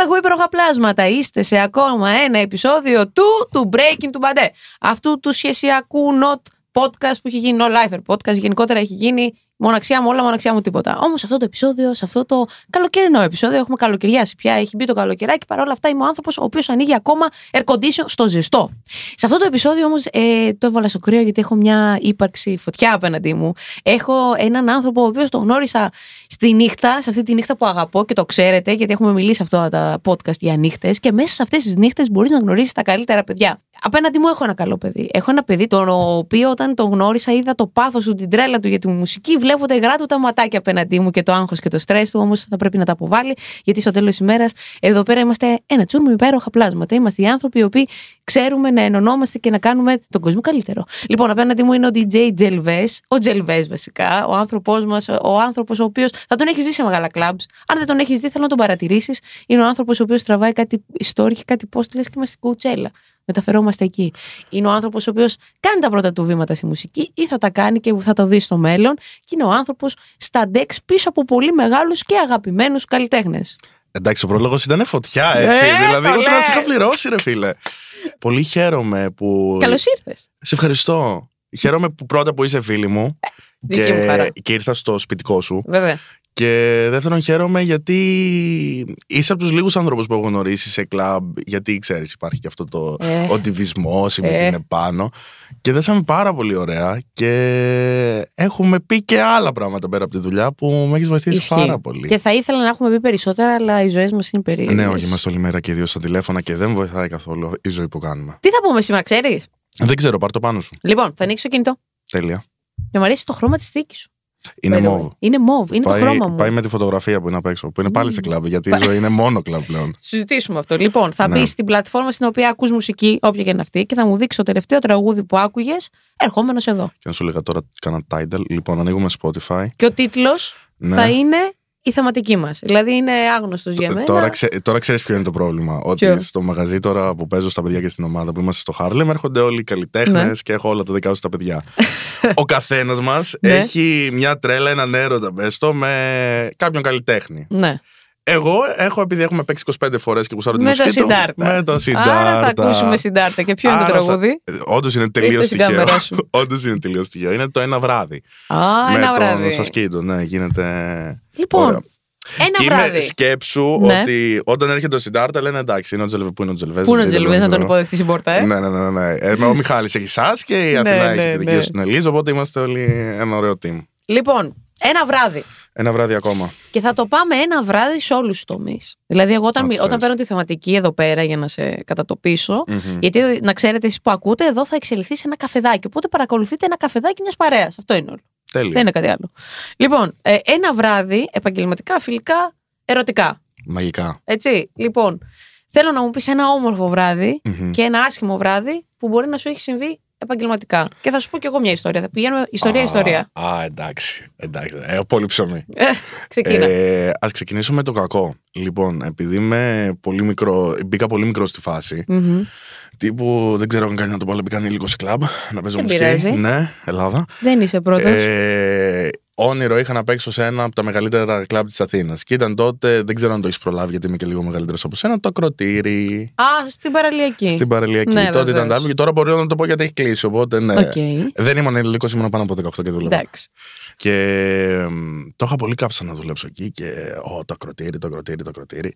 Καλησπέρα, καλησπέρα από τα έχω υπέροχα πλάσματα. Είστε σε ακόμα ένα επεισόδιο του, του Breaking του Μπαντέ. Αυτού του σχεσιακού not podcast που έχει γίνει, no lifer podcast. Γενικότερα έχει γίνει μοναξιά μου όλα, μοναξιά μου τίποτα. Όμως σε αυτό το επεισόδιο, σε αυτό το καλοκαιρινό επεισόδιο, έχουμε καλοκαιριάσει πια. Έχει μπει το καλοκαιράκι. Παρ' όλα αυτά είμαι ο άνθρωπος ο οποίος ανοίγει ακόμα air condition στο ζεστό. Σε αυτό το επεισόδιο όμως ε, το έβαλα στο κρύο γιατί έχω μια ύπαρξη φωτιά απέναντί μου. Έχω έναν άνθρωπο ο οποίος τον γνώρισα στη νύχτα, σε αυτή τη νύχτα που αγαπώ και το ξέρετε, γιατί έχουμε μιλήσει αυτά τα podcast για νύχτες. Και μέσα σε αυτές τις νύχτες μπορείς να γνωρίσεις τα καλύτερα παιδιά. Απέναντι μου έχω ένα καλό παιδί. Έχω ένα παιδί το οποίο όταν τον γνώρισα είδα το πάθος του, την τρέλα του για τη μουσική. Βλέπω τα υγρά του τα ματάκια απέναντί μου και το άγχος και το στρες του. Όμως θα πρέπει να τα αποβάλει, γιατί στο τέλος της ημέρας εδώ πέρα είμαστε ένα τσούρ με υπέροχα πλάσματα. Είμαστε οι άνθρωποι οι οποίοι ξέρουμε να ενωνόμαστε και να κάνουμε τον κόσμο καλύτερο. Λοιπόν, απέναντι μου είναι ο DJ Τζελβές, ο Τζελβές βασικά, ο άνθρωπός μας, ο άνθρωπος ο οποίος θα τον έχεις δει σε μεγάλα κλαμπ. Αν δεν τον έχεις δει, θέλω να τον παρατηρήσεις. Είναι ο άνθρωπος ο οποίος τραβάει κάτι story και κάτι post, λες και είμαστε κουτσέλα. Μεταφερόμαστε εκεί. Είναι ο άνθρωπος ο οποίος κάνει τα πρώτα του βήματα στη μουσική ή θα τα κάνει και θα το δει στο μέλλον. Και είναι ο άνθρωπος στα ντεξ πίσω από πολύ μεγάλους και αγαπημένους καλλιτέχνες. Εντάξει, ο πρόλογος ήταν φωτιά, έτσι. Ε, δηλαδή, το ούτε να λέει. σε είχα πληρώσει, ρε φίλε. Πολύ χαίρομαι που. Καλώς ήρθες. Σε ευχαριστώ. Χαίρομαι που πρώτα που είσαι φίλη μου. δική μου χαρά. και ήρθα στο σπιτικό σου. Βέβαια. Και δεύτερον, χαίρομαι γιατί είσαι από τους λίγους άνθρωπους που έχω γνωρίσει σε κλαμπ. Γιατί ξέρεις, υπάρχει και αυτό το Ε. οτιβισμό ή με Ε. την επάνω. Και δέσαμε πάρα πολύ ωραία. Και έχουμε πει και άλλα πράγματα πέρα από τη δουλειά που με έχεις βοηθήσει Ισχύει. πάρα πολύ. Και θα ήθελα να έχουμε πει περισσότερα, αλλά οι ζωές μας είναι περίεργες. Ναι, όχι, είμαστε όλη μέρα και δύο στα τηλέφωνα και δεν βοηθάει καθόλου η ζωή που κάνουμε. Τι θα πούμε σήμερα, ξέρεις; Δεν ξέρω, πάρ το πάνω σου. Λοιπόν, θα ανοίξει το κινητό. Τέλεια. Και μου αρέσει το χρώμα της θήκης σου. Είναι By the way. μόβ. Είναι μόβ, είναι Πάει, το χρώμα μου. πάει με τη φωτογραφία που είναι απ' έξω, που είναι πάλι σε κλαμπ, γιατί η ζωή είναι μόνο κλαμπ πλέον. συζητήσουμε αυτό. Λοιπόν, θα Ναι. μπει στην πλατφόρμα στην οποία ακούς μουσική, όποια και είναι αυτή, και θα μου δείξει το τελευταίο τραγούδι που άκουγες, ερχόμενος εδώ. Και να σου λέγα τώρα κάνα title. Λοιπόν, ανοίγουμε Spotify. Και ο τίτλος Ναι. θα είναι η θεματική μας. Δηλαδή είναι άγνωστος για μένα. Τώρα, ξε, τώρα ξέρεις ποιο είναι το πρόβλημα. Ότι Ποιο; στο μαγαζί τώρα που παίζω στα παιδιά και στην ομάδα που είμαστε στο Χάρλεμ έρχονται όλοι οι καλλιτέχνες Ναι. και έχω όλα τα δικά σου τα παιδιά. Ο καθένας μας Ναι. έχει μια τρέλα, έναν έρωτα, πες το, με κάποιον καλλιτέχνη. Ναι. Εγώ έχω, επειδή έχουμε παίξει 25 φορές και γουσάρω τη Με το μουσική του, Συντάρτα. Με το Συντάρτα. Άρα θα ακούσουμε Συντάρτα. Και ποιο είναι το Άρα θα- τραγούδι; Όντως είναι τελείως Ήρθε στην τυχαίο. κάμερά σου. Όντως είναι τελείως τυχαίο. Είναι το ένα βράδυ. Α, με ένα τον βράδυ. Σασκίντο. Ναι, γίνεται. Λοιπόν, Ωραία. ένα και βράδυ. είμαι σκέψου Ναι. ότι όταν έρχεται ο Συντάρτα λένε εντάξει, είναι ο Τζελβέ. Πού είναι ο Τζελβέ. Πού είναι ο Τζελβέ να τον υποδεχτεί στην πόρτα, ε; Ναι, ναι, ναι. ναι. Ε, ο Μιχάλης έχει εσάς και η Αθηνά Ναι, έχει ναι, τη δική ναι. σου την Ελίζα. Οπότε είμαστε όλοι ένα ωραίο team. Λοιπόν, ένα βράδυ. Ένα βράδυ ακόμα. Και θα το πάμε ένα βράδυ σε όλους τους τομείς. Δηλαδή, εγώ όταν, Ό,τι όταν θες. παίρνω τη θεματική εδώ πέρα για να σε κατατοπίσω, γιατί να ξέρετε εσείς που ακούτε, εδώ θα εξελιχθεί σε ένα καφεδάκι. Οπότε παρακολουθείτε ένα καφεδάκι μιας παρέας. Αυτό είναι όλο. Τέλειο. Δεν είναι κάτι άλλο. Λοιπόν, ε, ένα βράδυ, επαγγελματικά, φιλικά, ερωτικά. Μαγικά. Έτσι. Λοιπόν, θέλω να μου πεις ένα όμορφο βράδυ Μμμ. και ένα άσχημο βράδυ που μπορεί να σου έχει συμβεί επαγγελματικά. Και θα σου πω κι εγώ μια ιστορία. Θα πηγαίνουμε ιστορία-ιστορία. Α, α, εντάξει. εντάξει. Ε, πολύ ψωμί. Ε, ξεκίνα. Ε, ας ξεκινήσουμε με το κακό. Λοιπόν, επειδή είμαι πολύ μικρό, μπήκα πολύ μικρό στη φάση. Μμμ. Τύπου δεν ξέρω αν κάνει να το πω, μπήκα ανήλικος σε κλαμπ. Να παίζω Δεν μουσική. πειράζει. Ναι, Ελλάδα. Δεν είσαι πρώτος. Ε, όνειρο είχα να παίξω σε ένα από τα μεγαλύτερα κλαμπ της Αθήνας. Και ήταν τότε, δεν ξέρω αν το έχεις προλάβει γιατί είμαι και λίγο μεγαλύτερος από σένα, το ακροτήρι. Α, στην παραλιακή. Στην παραλιακή. Ναι, τότε ήταν βεβαίως. τα άλμπου και τώρα μπορώ να το πω γιατί έχει κλείσει. Οπότε ναι. Οκ. Δεν ήμουν ελληνικό, ήμουν πάνω από 18 και δούλευα. Εντάξει. Και εμ, το είχα πολύ κάψα να δουλέψω εκεί και ο, το ακροτήρι, το ακροτήρι, το ακροτήρι.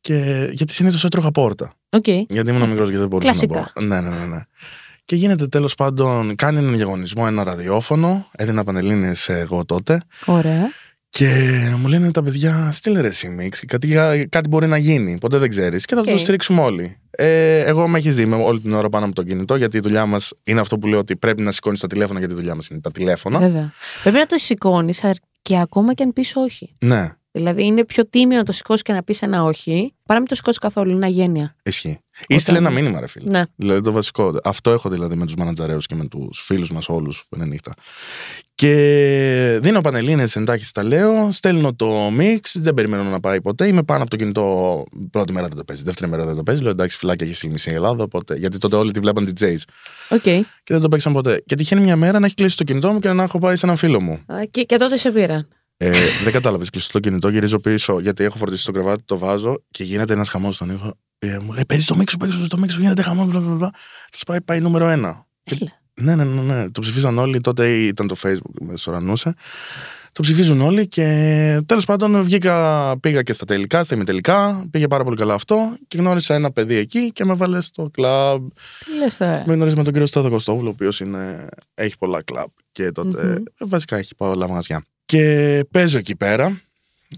Και γιατί συνήθως έτρωγα πόρτα. Οκ. Γιατί ήμουν μικρός και δεν μπορούσα Κλασικά. να πω. Ναι, ναι, ναι, ναι. Και γίνεται τέλος πάντων, κάνει έναν διαγωνισμό, ένα ραδιόφωνο. Έδινα πανελλήνιες εγώ τότε. Ωραία. Και μου λένε τα παιδιά, στείλε ρε εσύ mix, κάτι, κάτι μπορεί να γίνει. Ποτέ δεν ξέρεις. Και θα Οκ. το στηρίξουμε όλοι. Ε, εγώ με έχεις δει είμαι όλη την ώρα πάνω από το κινητό, γιατί η δουλειά μας είναι αυτό που λέω ότι πρέπει να σηκώνεις τα τηλέφωνα, γιατί η δουλειά μας είναι τα τηλέφωνα. Βέβαια. Πρέπει να το σηκώνεις και ακόμα και αν πεις όχι. Ναι. Δηλαδή είναι πιο τίμιο να το σηκώσει και να πεις ένα όχι, παρά μην το σηκώσει καθόλου. Είναι αγένεια. Ισχύει. Ή στείλε ένα μήνυμα, ρε φίλε. Ναι. Δηλαδή το βασικό. Αυτό έχω δηλαδή με τους μανατζαραίους και με τους φίλους μας όλους που είναι νύχτα. Και δίνω πανελλήνιες εντάξει, τα λέω. Στέλνω το mix, δεν περιμένω να πάει ποτέ. Είμαι πάνω από το κινητό. Πρώτη μέρα δεν το παίζει, δεύτερη μέρα δεν το παίζει. Λέω εντάξει, φιλάκια έχει στείλει μισή Ελλάδα. Οπότε, γιατί τότε όλοι τη βλέπαν DJs. Ok. Και δεν το παίξαν ποτέ. Και τυχαίνει μια μέρα να έχει κλείσει το κινητό μου και να έχω πάει σε έναν φίλο μου. Α, Και, και τότε σε πήραν. Ε, δεν κατάλαβες. Κλειστό το κινητό, γυρίζω πίσω γιατί έχω φορτίσει το κρεβάτι, το βάζω και γίνεται ένας χαμός στον ήχο. Ε, μου λέει: Παίζει το mix σου, παίζει το mix σου, γίνεται χαμός. Μπλα, μπλα, μπλα. Τους πάει, πάει νούμερο ένα. Και- Έλα. ναι, ναι, ναι, ναι. Το ψηφίζαν όλοι. Τότε ήταν το Facebook, με σορανούσε. Το ψηφίζουν όλοι και τέλος πάντων βγήκα, πήγα και στα τελικά, στα ημιτελικά. Πήγε πάρα πολύ καλά αυτό και γνώρισα ένα παιδί εκεί και με βάλε στο κλαμπ. Τι λες τώρα. Με γνώρισε με τον κύριο Στόδο Κωστόβουλο, ο οποίος έχει πολλά κλαμπ και τότε βασικά έχει πολλά μαγαζιά. Και παίζω εκεί πέρα.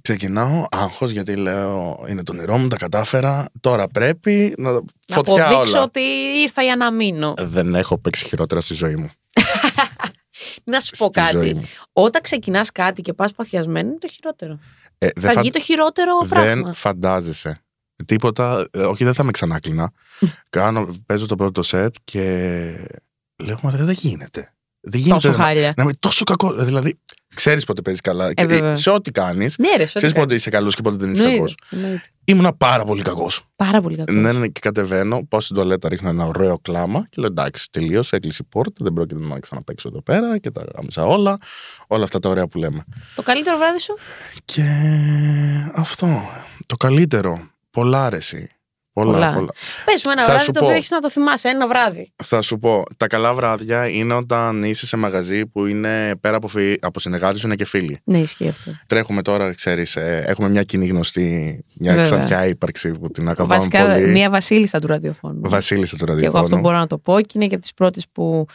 Ξεκινάω, άγχος γιατί λέω είναι το νερό μου, τα κατάφερα. Τώρα πρέπει να Να φωτιά αποδείξω όλα. ότι ήρθα για να μείνω. Δεν έχω παίξει χειρότερα στη ζωή μου. Να σου πω Στη ζωή κάτι. μου. Όταν ξεκινάς κάτι και πας παθιασμένο, είναι το χειρότερο. Ε, δεν, θα φαν- βγει το χειρότερο πράγμα. δεν φαντάζεσαι. Τίποτα, ε, όχι δεν θα με ξανάκλεινα. Κάνω, παίζω το πρώτο σετ και λέω, μα δεν γίνεται. Δεν γίνεται Τόσο να- χάλια. να είμαι τόσο κακό. Δηλαδή, ξέρεις πότε παίζεις καλά. Και, Ε, βέβαια. σε ό,τι κάνεις, Ναι, ρε, σε ό,τι ξέρεις κάνεις. πότε είσαι καλός και πότε δεν είσαι κακός. Εννοείται, εννοείται. Ήμουνα πάρα πολύ κακός. Πάρα πολύ κακός. Ναι, ναι, και κατεβαίνω, πάω στην τουαλέτα, ρίχνω ένα ωραίο κλάμα και λέω εντάξει, τελείωσε, έκλεισε η πόρτα, δεν πρόκειται να ξαναπέξω εδώ πέρα και τα γάμισα όλα. Όλα αυτά τα ωραία που λέμε. Το καλύτερο βράδυ σου; Και αυτό. Το καλύτερο. Πολλά αρέσει. Πολλά, Πολλά. πολλά. Πες μου ένα Θα βράδυ σου το πω. οποίο έχεις να το θυμάσαι. Ένα βράδυ. Θα σου πω, τα καλά βράδια είναι όταν είσαι σε μαγαζί που είναι πέρα από, φι... από συνεργάτες σου είναι και φίλοι. Ναι, ισχύει αυτό. Τρέχουμε τώρα, ξέρεις, έχουμε μια κοινή γνωστή, μια Βέβαια. ξανθιά ύπαρξη που την αγαπάμε Βασικά, πολύ. μία βασίλισσα του ραδιοφώνου. Βασίλισσα του Και εγώ ραδιοφώνου. αυτό μπορώ να το πω και είναι και από τις πρώτες που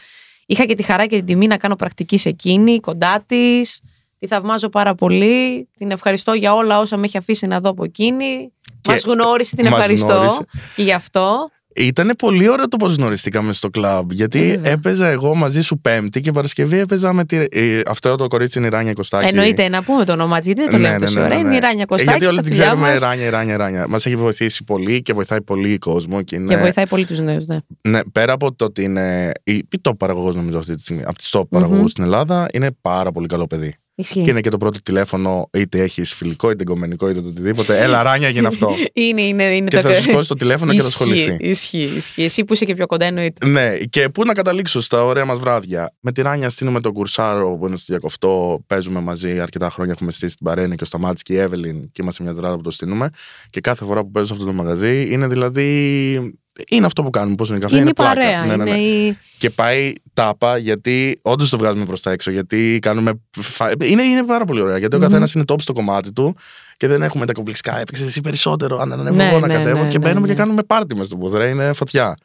είχα και τη χαρά και την τιμή να κάνω πρακτική σε εκείνη, κοντά της. Τη θαυμάζω πάρα πολύ. Την ευχαριστώ για όλα όσα με έχει αφήσει να δω από εκείνη. Και Μας γνώρισε, την μας ευχαριστώ. γνώρισε. Και γι' αυτό. Ήταν πολύ ωραίο το πώς γνωριστήκαμε στο κλαμπ. Γιατί Βέβαια. έπαιζα εγώ μαζί σου Πέμπτη και Παρασκευή έπαιζα με τη. ε, αυτό το κορίτσι είναι η Ράνια Κωστάκη. Εννοείται να πούμε το όνομά της, γιατί δεν το Ναι, λέμε ναι, τόση ναι, ώρα. ναι, Είναι ναι. η Ράνια Ε, Κωστάκη. Γιατί όλοι τα την φιλιά ξέρουμε μας Ράνια, Ράνια, Ράνια. Μας έχει βοηθήσει πολύ και βοηθάει πολύ κόσμο. Και, είναι, Και βοηθάει πολύ τους νέους, ναι. ναι, πέρα από το ότι είναι η top παραγωγός, νομίζω αυτή τη στιγμή, από τις top παραγωγούς στην Ελλάδα, είναι πάρα πολύ καλό παιδί. Ισχύει. Και είναι και το πρώτο τηλέφωνο, είτε έχεις φιλικό, είτε εγκομενικό, είτε το οτιδήποτε. Έλα, Ράνια, γίνει αυτό. Είναι, είναι, είναι και το θα σου σηκώσει το τηλέφωνο και θα Ισχύει, ασχοληθεί. Ισχύει, ισχύει. Εσύ που είσαι και πιο κοντά, εννοείται. Ναι, και πού να καταλήξω στα ωραία μας βράδια. Με τη Ράνια στείλουμε τον Κουρσάρο που είναι στο διακοφτό. Παίζουμε μαζί αρκετά χρόνια. Έχουμε στήσει την Παρένη και ο Σταμάτης και η Εύελιν και είμαστε μια τεράδα που το στείλουμε. Και κάθε φορά που παίζω σε αυτό το μαγαζί είναι δηλαδή. Είναι αυτό που κάνουμε. Πώς είναι η καφέ, Είναι, είναι, πλάκα. παρέα. Ναι, ναι, ναι. Είναι η... Και πάει τάπα γιατί όντως το βγάζουμε προς τα έξω. Γιατί κάνουμε. φα- Είναι, είναι πάρα πολύ ωραία. Γιατί ο καθένας είναι top στο κομμάτι του και δεν έχουμε τα κομπλεξικά. Έπαιξες εσύ περισσότερο. Αν ανέβω Ναι, εγώ να ναι, κατέβω. ναι, και ναι, μπαίνουμε ναι. και κάνουμε πάρτι μες στο πουδρέ. Είναι φωτιά.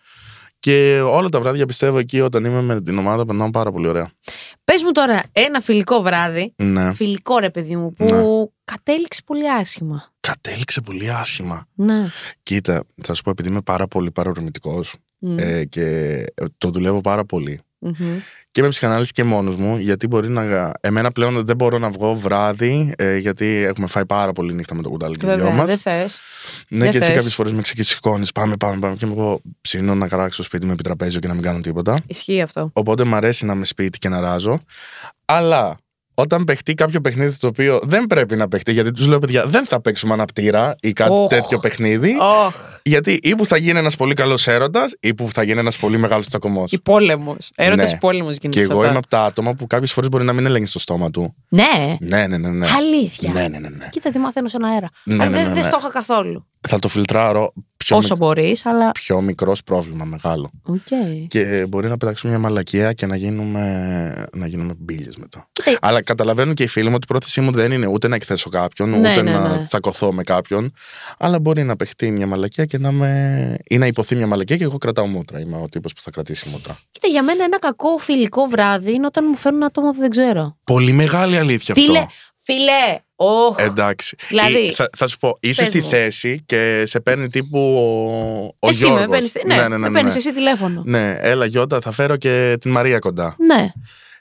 Και όλα τα βράδια πιστεύω εκεί όταν είμαι με την ομάδα περνάω πάρα πολύ ωραία. Πες μου τώρα ένα φιλικό βράδυ. Ναι. Φιλικό ρε παιδί μου, που Ναι. Κατέληξε πολύ άσχημα. Κατέληξε πολύ άσχημα. Ναι. Κοίτα, θα σου πω επειδή είμαι πάρα πολύ παρορμητικός Μμ. ε, και το δουλεύω πάρα πολύ. Μμμ. Και με ψυχανάλυση και μόνος μου, γιατί μπορεί να. Εμένα πλέον δεν μπορώ να βγω βράδυ, ε, γιατί έχουμε φάει πάρα πολύ νύχτα με το κουτάλι και οι δυο Βέβαια, μας. δεν θες. Ναι, δεν και εσύ θες. κάποιες φορές με ξεκινήσει, πάμε, πάμε, πάμε. Και εγώ ψήνω να καράξω στο σπίτι με επιτραπέζιο και να μην κάνω τίποτα. Ισχύει αυτό. Οπότε μου αρέσει να είμαι σπίτι και να ράζω. Αλλά όταν παιχτεί κάποιο παιχνίδι το οποίο δεν πρέπει να παιχτεί, γιατί τους λέω παιδιά, δεν θα παίξουμε αναπτήρα ή κάτι Οχ. τέτοιο παιχνίδι. Όχ, Γιατί ή που θα γίνει ένας πολύ καλός έρωτας ή που θα γίνει ένας πολύ μεγάλος τσακωμός. η πόλεμος. Έρωτας Ναι. πόλεμος γίνεται. Και σε εγώ αυτά. είμαι από τα άτομα που κάποιες φορές μπορεί να μην ελέγχεις το στόμα του. Ναι. Ναι, ναι, ναι. ναι. Αλήθεια. Ναι, ναι, ναι, ναι. Κοίτα τι μαθαίνω στον αέρα. Ναι, Αλλά ναι, δεν ναι, δεν ναι. στο είχα καθόλου. Θα το φιλτράρω πιο, Όσο μικ- μπορείς, αλλά. πιο μικρός πρόβλημα μεγάλο. Οκ. Και μπορεί να πετάξουμε μια μαλακία και να γίνουμε, να γίνουμε μπύλε μετά. Κοίτα, Αλλά καταλαβαίνουν και οι φίλοι μου ότι η πρόθεσή μου δεν είναι ούτε να εκθέσω κάποιον, Ναι, ούτε ναι, να ναι. τσακωθώ με κάποιον. Αλλά μπορεί να παιχτεί μια μαλακία και να με... ή να υποθεί μια μαλακία και εγώ κρατάω μούτρα. Είμαι ο τύπος που θα κρατήσει μούτρα. Κοίτα, για μένα ένα κακό φιλικό βράδυ είναι όταν μου φέρνουν άτομα που δεν ξέρω. Πολύ μεγάλη αλήθεια Τι αυτό. λέ, φιλέ, όχ. Εντάξει. Δηλαδή, Ή θα, θα σου πω, είσαι πες στη μου. θέση και σε παίρνει τύπου ο, ο εσύ Γιώργος. με παίρνει ναι, ναι, ναι, ναι, με παίρνεις ναι. εσύ τηλέφωνο. Ναι, έλα Γιώτα, θα φέρω και την Μαρία κοντά. Ναι.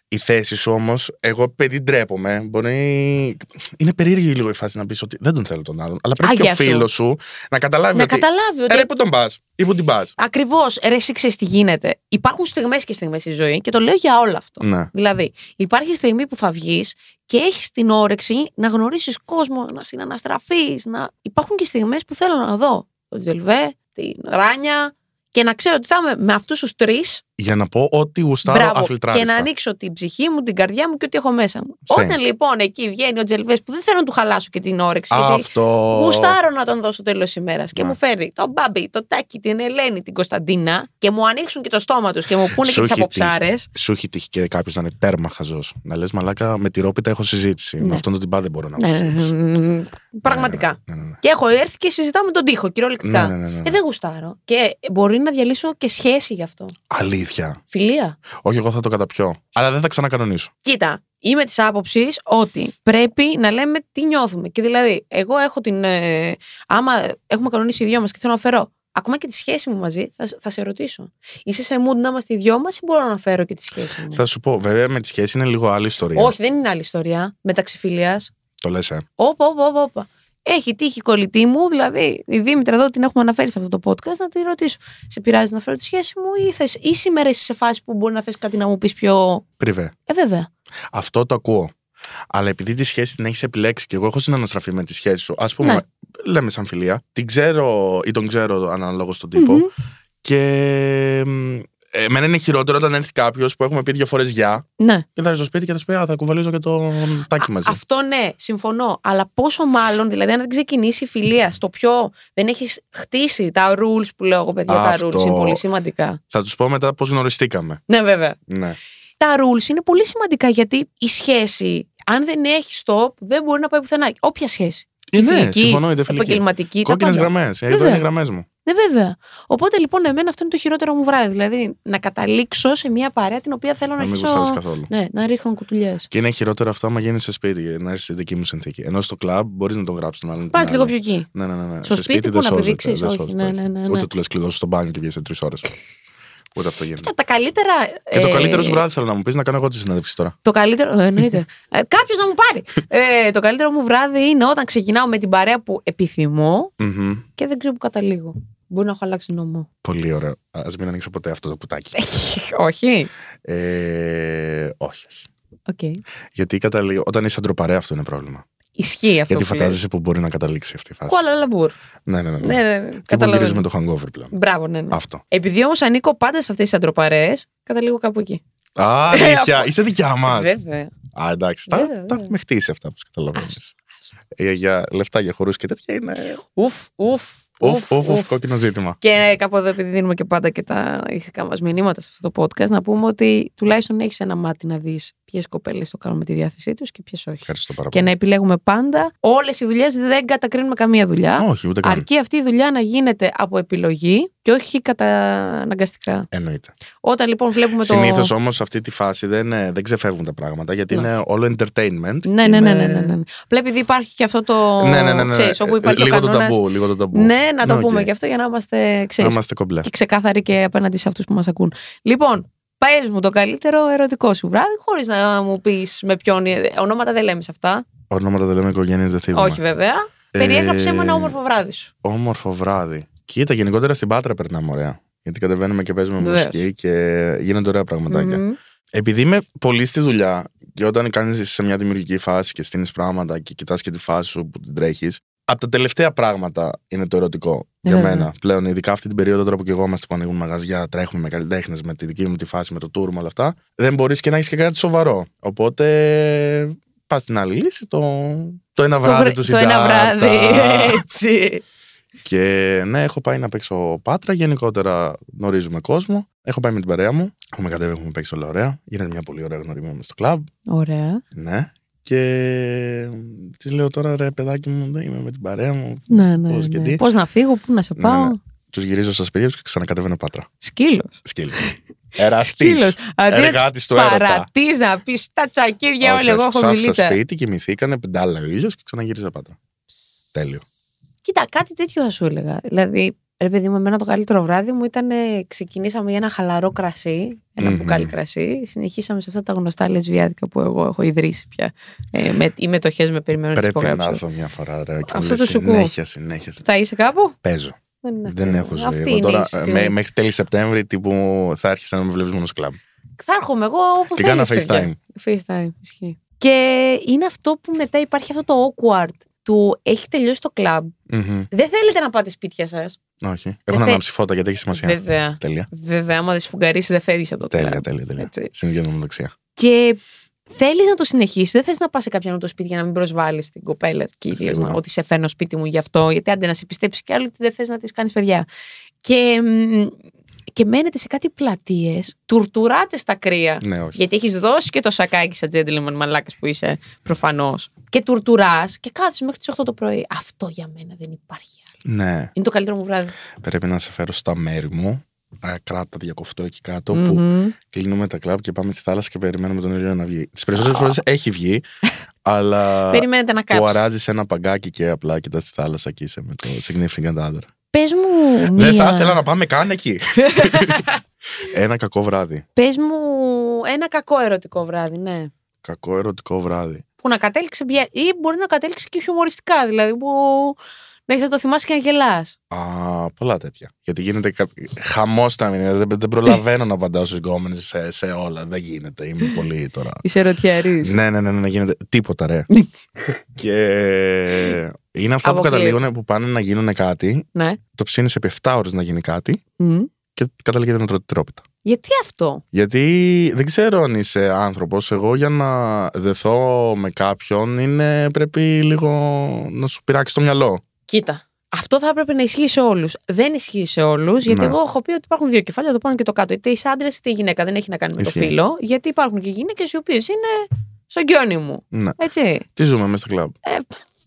η θέση σου όμως, εγώ παιδί ντρέπομαι. Μπορεί. Είναι περίεργη λίγο η φάση να πεις ότι δεν τον θέλω τον άλλον. Αλλά πρέπει και ο Άγια σου. φίλος σου να καταλάβει Να ότι. καταλάβει ότι- «Ε, ρε, πού τον πας; Ή πού την πας; Ακριβώς. Ρε, εσύ ξέρεις τι γίνεται. Υπάρχουν στιγμές και στιγμές στη ζωή και το λέω για όλο αυτό. Ναι. Δηλαδή, υπάρχει στιγμή που θα βγεις και έχεις την όρεξη να γνωρίσεις κόσμο, να συναναστραφείς. Να... Υπάρχουν και στιγμές που θέλω να δω τον Τζελβέ, την Ράνια και να ξέρω ότι θα είμαι με αυτούς τους τρεις. Για να πω ότι γουστάρω Μπράβο. Και αφιλτράριστα. να ανοίξω την ψυχή μου, την καρδιά μου και ό,τι έχω μέσα μου. Same. Όταν λοιπόν εκεί βγαίνει ο Τζελβές που δεν θέλω να του χαλάσω και την όρεξη. γιατί Αυτό. Γουστάρω να τον δώσω τέλος ημέρας και Ναι. μου φέρει τον Μπάμπι, τον Τάκη, την Ελένη, την Κωνσταντίνα και μου ανοίξουν και το στόμα τους και μου πούνε Σου και τις έχει αποψάρες. τύχει- Σου έχει τύχει και κάποιος να είναι τέρμα χαζός. Να λες μαλάκα με τη ρόπιτα έχω συζήτηση. Με αυτόν τον τυμπά δεν μπορώ να έχω Ναι, ναι, συζήτηση. ναι, ναι, ναι. Πραγματικά. Ναι, ναι, ναι. Και έχω έρθει και συζητάω με τον τοίχο, κυριολεκτικά. Ναι, ναι, ναι, ναι. Ε, δεν γουστάρω. Και μπορεί να διαλύσω και σχέση γι' αυτό. Αλήθεια. Φιλία. Όχι, εγώ θα το καταπιώ. Αλλά δεν θα ξανακανονίσω. Κοίτα, είμαι της άποψης ότι πρέπει να λέμε τι νιώθουμε. Και δηλαδή, εγώ έχω την. Ε, άμα έχουμε κανονίσει οι δυο μας και θέλω να φέρω ακόμα και τη σχέση μου μαζί, θα, θα σε ρωτήσω. Είσαι σε mood να είμαστε οι δυο μας ή μπορώ να φέρω και τη σχέση μου; Θα σου πω, βέβαια με τη σχέση είναι λίγο άλλη ιστορία. Όχι, δεν είναι άλλη ιστορία. Μεταξύ φιλίας. Το λες, ε. Όπα, όπα, όπα, όπα. Έχει τύχει η κολλητή μου, δηλαδή η Δήμητρα εδώ την έχουμε αναφέρει σε αυτό το podcast, να τη ρωτήσω. Σε πειράζει να φέρω τη σχέση μου ή, θες, ή σήμερα είσαι σε φάση που μπορεί να θες κάτι να μου πεις πιο. Πριβέ. Ε, βέβαια. Αυτό το ακούω. Αλλά επειδή τη σχέση την έχεις επιλέξει και εγώ έχω συναναστραφεί με τη σχέση σου, ας πούμε, Ναι. λέμε σαν φιλία, την ξέρω ή τον ξέρω αναλόγως στον τυπο Και μ, εμένα είναι χειρότερο όταν έρθει κάποιος που έχουμε πει δύο φορές γεια Ναι. και θα έρθει στο σπίτι και θα σου πει Α, θα κουβαλίζω και το τάκι μαζί. Αυτό ναι, συμφωνώ. Αλλά πόσο μάλλον, δηλαδή, αν δεν ξεκινήσει η φιλία στο πιο. δεν έχεις χτίσει τα rules που λέω εγώ, παιδιά, Αυτό. τα rules είναι πολύ σημαντικά. Θα τους πω μετά πώς γνωριστήκαμε. Ναι, βέβαια. Ναι. Τα rules είναι πολύ σημαντικά γιατί η σχέση, αν δεν έχεις stop, δεν μπορεί να πάει πουθενά. Όποια σχέση. Ε, ναι, Φιλική, συμφωνώ, είτε φιλική. επαγγελματική. τα Κόκκινες πάντα. γραμμές. Εδώ Βέβαια. είναι οι γραμμές μου. Ναι, βέβαια. Οπότε λοιπόν, εμένα αυτό είναι το χειρότερο μου βράδυ. Δηλαδή, να καταλήξω σε μια παρέα την οποία θέλω να, Να μην αρχίσω. γουστάρεις καθόλου. Ναι, να ρίχνω κουτουλιές. Και είναι χειρότερο αυτό άμα γίνει σε σπίτι, να έρθεις στη δική μου συνθήκη. Ενώ στο κλαμπ μπορείς να τον γράψεις τον άλλον. Πας την λίγο άλλη. πιο εκεί. Ναι, ναι, ναι. ναι. Στο σε σπίτι σπίτι που δεν να σώζεται, πηδήξεις, δεν όχι, σώζεται, ναι, όχι. ναι, ναι, ναι. Ούτε του λες κλειδώσει στο μπάνιο και βγει σε τρεις ώρες. Ούτε αυτό γίνεται. Κοίτα, τα καλύτερα. Και το ε, καλύτερος σου βράδυ θέλω να μου πεις να κάνω εγώ τη συνέντευξη τώρα. Το καλύτερο. ε, Εννοείται. Κάποιος να μου πάρει. Ε, το καλύτερο μου βράδυ είναι όταν ξεκινάω με την παρέα που επιθυμώ Μμμ. και δεν ξέρω που καταλήγω. Μπορεί να έχω αλλάξει νομό. Πολύ ωραίο. Α μην ανοίξω ποτέ αυτό το κουτάκι. όχι. ε, όχι, όχι. Οκ. Γιατί καταλήγω, όταν είσαι αντροπαρέα αυτό είναι πρόβλημα. Ισχύει αυτό. Γιατί που λες. φαντάζεσαι που μπορεί να καταλήξει αυτή η φάση. Κουάλα Λαμπούρ. Ναι, ναι, ναι. Ναι, ναι, ναι. Τι που Καταλαβαίνω. γυρίζουμε το hangover πλέον. Μπράβο, ναι, ναι. Αυτό. Επειδή όμως ανήκω πάντα σε αυτές τις αντροπαρέες, καταλήγω κάπου εκεί. Α, αλήθεια. Είσαι δικιά μας. Βέβαια. Α, εντάξει. Τα, Βέβαια, τα βέβαια. έχουμε χτίσει αυτά που καταλαβαίνεις. Άστο, Ε, για λεφτά, για χορούς και τέτοια είναι. Ουφ, ουφ, Ουφ, ουφ, ουφ, κόκκινο ζήτημα. Και κάπου εδώ, επειδή δίνουμε και πάντα και τα ηχικά μα μηνύματα σε αυτό το podcast, να πούμε ότι τουλάχιστον έχεις ένα μάτι να δεις ποιες κοπέλες το κάνουν με τη διάθεσή τους και ποιες όχι. Ευχαριστώ πάρα Και πολύ. να επιλέγουμε πάντα. Όλες οι δουλειές δεν κατακρίνουμε καμία δουλειά. Όχι, ούτε καν. Αρκεί αυτή η δουλειά να γίνεται από επιλογή και όχι καταναγκαστικά. Εννοείται. Όταν λοιπόν βλέπουμε το. Συνήθως όμως σε αυτή τη φάση δεν, ε, δεν ξεφεύγουν τα πράγματα γιατί είναι όλο entertainment. Ναι, ναι, ναι, Είναι- ναι, ναι, ναι. Βλέπεις επειδή υπάρχει και αυτό το. Ναι, ναι, ναι, ναι. Ξέρεις, όπου υπάρχει λίγο ο το κανόνας. ταμπού. Λίγο το ταμπού. Ναι, να το Ναι, πούμε οκ. και αυτό για να είμαστε, Να ξέρεις, είμαστε κομπλέ. και ξεκάθαροι και απέναντι σε αυτούς που μας ακούν. Λοιπόν, πες μου το καλύτερο ερωτικό σου βράδυ, χωρίς να μου πεις με ποιον. Ονόματα δεν λέμε σε αυτά. Ονόματα δεν λέμε οικογένειες, δεν θίγουμε. Όχι, βέβαια. Ε, Περιέγραψε μου ένα όμορφο βράδυ σου. Όμορφο βράδυ. Κοίτα, γενικότερα στην Πάτρα περνάμε ωραία. Γιατί κατεβαίνουμε και παίζουμε Βεβαίως. μουσική και γίνονται ωραία πραγματάκια. Μμμ. Επειδή είμαι πολύ στη δουλειά και όταν κάνεις σε μια δημιουργική φάση και στείνεις πράγματα και κοιτάς και τη φάση σου που την τρέχεις, από τα τελευταία πράγματα είναι το ερωτικό για Βέβαια. μένα πλέον. Ειδικά αυτή την περίοδο τώρα που και εγώ είμαστε που ανοίγουν μαγαζιά, τρέχουμε με καλλιτέχνες, με τη δική μου τη φάση, με το tour, με όλα αυτά. Δεν μπορείς και να έχεις και κάτι σοβαρό. Οπότε πας στην άλλη λύση, το, το ένα βράδυ βρε- του το ένα Σιντάρτα. βράδυ. Έτσι. Και ναι, έχω πάει να παίξω πάτρα. Γενικότερα γνωρίζουμε κόσμο. Έχω πάει με την παρέα μου. Έχουμε κατέβει, έχουμε παίξει όλα ωραία. Γίνεται μια πολύ ωραία γνωριμία μες στο κλαμπ. Ωραία. Ναι. Και της λέω τώρα ρε παιδάκι μου, δεν είμαι με την παρέα μου. Ναι, ναι. Πώς και ναι. τι. Πώς να φύγω, πού να σε Ναι, πάω. ναι. Τους γυρίζω στα σπίτια τους και ξανακατεβαίνω πάτρα. Σκύλος. Σκύλος. Εραστής. Σκύλος. Αντί να Εργάτης τους του έρωτα. παρατείς να πεις τα τσακίδια Όχι, όλοι. Εγώ όχι. έχω Τους άφησα μιλίτσα. σπίτι, κοιμηθήκανε, πεντάλα ο ήλιος και ξαναγύριζα πάτρα. Τέλειο. Κοίτα, κάτι τέτοιο θα σου έλεγα. Δηλαδή, Ρε παιδί μου, εμένα το καλύτερο βράδυ μου ήταν. ε, Ξεκινήσαμε για ένα χαλαρό κρασί, ένα Μμμ. μπουκάλι κρασί. Συνεχίσαμε σε αυτά τα γνωστά λεσβιάδικα που εγώ έχω ιδρύσει πια. Ε, με, οι μετοχές με περιμένουν να τι Πρέπει να υπογράψω. έρθω μια φορά ρε, και Αυτό μου λες το σου ακούω. συνέχεια, συνέχεια. Θα είσαι κάπου; Παίζω. Δεν, είναι Δεν αυτό. έχω ζωή. Αυτή Εγώ είναι τώρα, η στιγμή. με- μέχρι τέλη Σεπτέμβρη τύπου θα άρχισε να με βλέπεις μόνο στο κλαμπ. Θα έρχομαι εγώ όπου Και κάνα θέλεις, παιδιά. FaceTime. FaceTime, ισχύει. Και είναι αυτό που μετά υπάρχει αυτό το awkward του έχει τελειώσει το κλαμπ. Μμμ. Δεν θέλετε να πάτε σπίτια σας. Όχι. Έχω να θε- ανάψει φώτα γιατί έχει σημασία. Βέβαια. Τέλεια. Βέβαια, άμα δεν σφουγγαρίσει, δεν φεύγεις από το Τέλεια, κλαμπ. τέλεια, τέλεια. Έτσι. Στην ίδια νομοδοξία. Και θέλεις να το συνεχίσεις. Δεν θες να πας σε κάποιον το σπίτι για να μην προσβάλλεις την κοπέλα κυρίως. Σίγουρα. Ότι σε φέρνω σπίτι μου γι' αυτό. Γιατί άντε να σε πιστέψεις κι άλλο ότι δεν θες να της κάνεις παιδιά. Και, μ, και μένετε σε κάτι πλατείες, τουρτουράτε στα κρύα. Ναι, όχι. Γιατί έχεις δώσει και το σακάκι σαν gentleman μαλάκας που είσαι προφανώς. Και τουρτουράς και κάθεσαι μέχρι τις 8 το πρωί. Αυτό για μένα δεν υπάρχει άλλο. Ναι. Είναι το καλύτερο μου βράδυ. Πρέπει να σε φέρω στα μέρη μου. Α, Κράτα διακοφτώ εκεί κάτω που Μμμ. κλείνουμε τα κλαμπ και πάμε στη θάλασσα και περιμένουμε τον ήλιο να βγει. Τις περισσότερες φορές έχει βγει, αλλά Περιμένετε να που κάψει. αράζει ένα παγκάκι και απλά κοιτάς στη θάλασσα και είσαι με το significant other. Πες μου. Δεν μία- θα ήθελα να πάμε καν εκεί. ένα κακό βράδυ. Πες μου ένα κακό ερωτικό βράδυ, ναι. Κακό ερωτικό βράδυ. Που να κατέληξε πια. ή μπορεί να κατέληξε και χιουμοριστικά, δηλαδή που να έχεις να το θυμάσαι και να γελάς. Α, πολλά τέτοια. Γιατί γίνεται κα... χαμός τα μηνύματα. Δεν, δεν προλαβαίνω να απαντάω στι γκόμενε σε, σε όλα. Δεν γίνεται. Είμαι πολύ τώρα. Είσαι ερωτιαρής. ναι, ναι, ναι, ναι, ναι, γίνεται. Τίποτα, ρε. και είναι αυτά που Αποκλείεται. καταλήγουν που πάνε να γίνουν κάτι. Ναι. Το ψήνει επί 7 ώρες να γίνει κάτι Μμ. και καταλήγεται να τρώει τρόπιτα. Γιατί αυτό; Γιατί δεν ξέρω αν είσαι άνθρωπος. Εγώ για να δεθώ με κάποιον είναι πρέπει λίγο να σου πειράξει το μυαλό. Κοίτα. Αυτό θα έπρεπε να ισχύει σε όλους. Δεν ισχύει σε όλους, γιατί Ναι. εγώ έχω πει ότι υπάρχουν δύο κεφάλια, το πάνω και το κάτω. Είτε είσαι άντρας είτε η γυναίκα. Δεν έχει να κάνει με Ισχύει. το φίλο, γιατί υπάρχουν και γυναίκες οι οποίες είναι στο γκιόνι μου. Ναι. Έτσι. Τι ζούμε μέσα στο κλαμπ;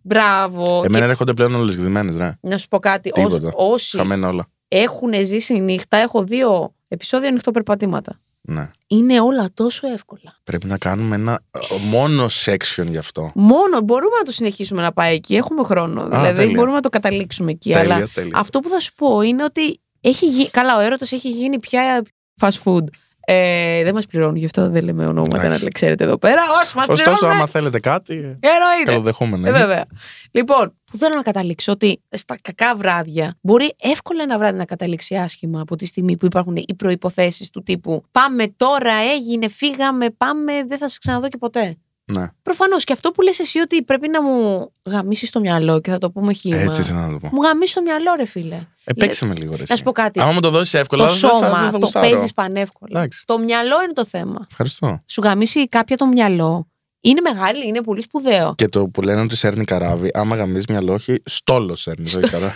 Μπράβο. Εμένα Και έρχονται πλέον όλες γδυμένες, ρε. να σου πω κάτι. Όσοι, Τίποτα. όσοι Χαμένα όλα. έχουν ζήσει νύχτα, έχω δύο επεισόδια νυχτοπερπατήματα. Ναι. Είναι όλα τόσο εύκολα. Πρέπει να κάνουμε ένα ε, μόνο section γι' αυτό. Μόνο μπορούμε να το συνεχίσουμε να πάει εκεί. Έχουμε χρόνο. δηλαδή τέλεια. μπορούμε να το καταλήξουμε εκεί. Τέλεια, αλλά τέλεια. αυτό που θα σου πω είναι ότι έχει γι... καλά, ο έρωτας έχει γίνει πια fast food. Ε, δεν μας πληρώνουν, γι' αυτό δεν λέμε ονόματα Εντάξει. να ξέρετε εδώ πέρα. Όσοι μας Ωστόσο, πληρώνουν. άμα θέλετε κάτι, Εννοείται. καλοδεχόμενο. Ε, είναι. βέβαια. Λοιπόν, που θέλω να καταλήξω ότι στα κακά βράδια μπορεί εύκολα ένα βράδυ να καταλήξει άσχημα από τη στιγμή που υπάρχουν οι προποθέσει του τύπου Πάμε τώρα, έγινε, φύγαμε, πάμε, δεν θα σε ξαναδώ και ποτέ. Ναι, Προφανώς και αυτό που λες εσύ ότι πρέπει να μου γαμίσεις το μυαλό και θα το πούμε χήμα. έτσι ήθελα να το πω. Μου γαμίσεις το μυαλό, ρε φίλε. Ε, παίξε με λίγο, ρε. Να εσύ. σου πω κάτι. Άμα μου το δώσεις εύκολα, το δεν θα- δεν σώμα θα το γουστάρω. παίζεις πανεύκολα. Εντάξει. Το μυαλό είναι το θέμα. Ευχαριστώ. Σου γαμίσει κάποια το μυαλό. Είναι μεγάλη, είναι πολύ σπουδαίο. Και το που λένε ότι σέρνει καράβι, άμα γαμίζει μια λόχη, στόλος σέρνει. όχι καράβι.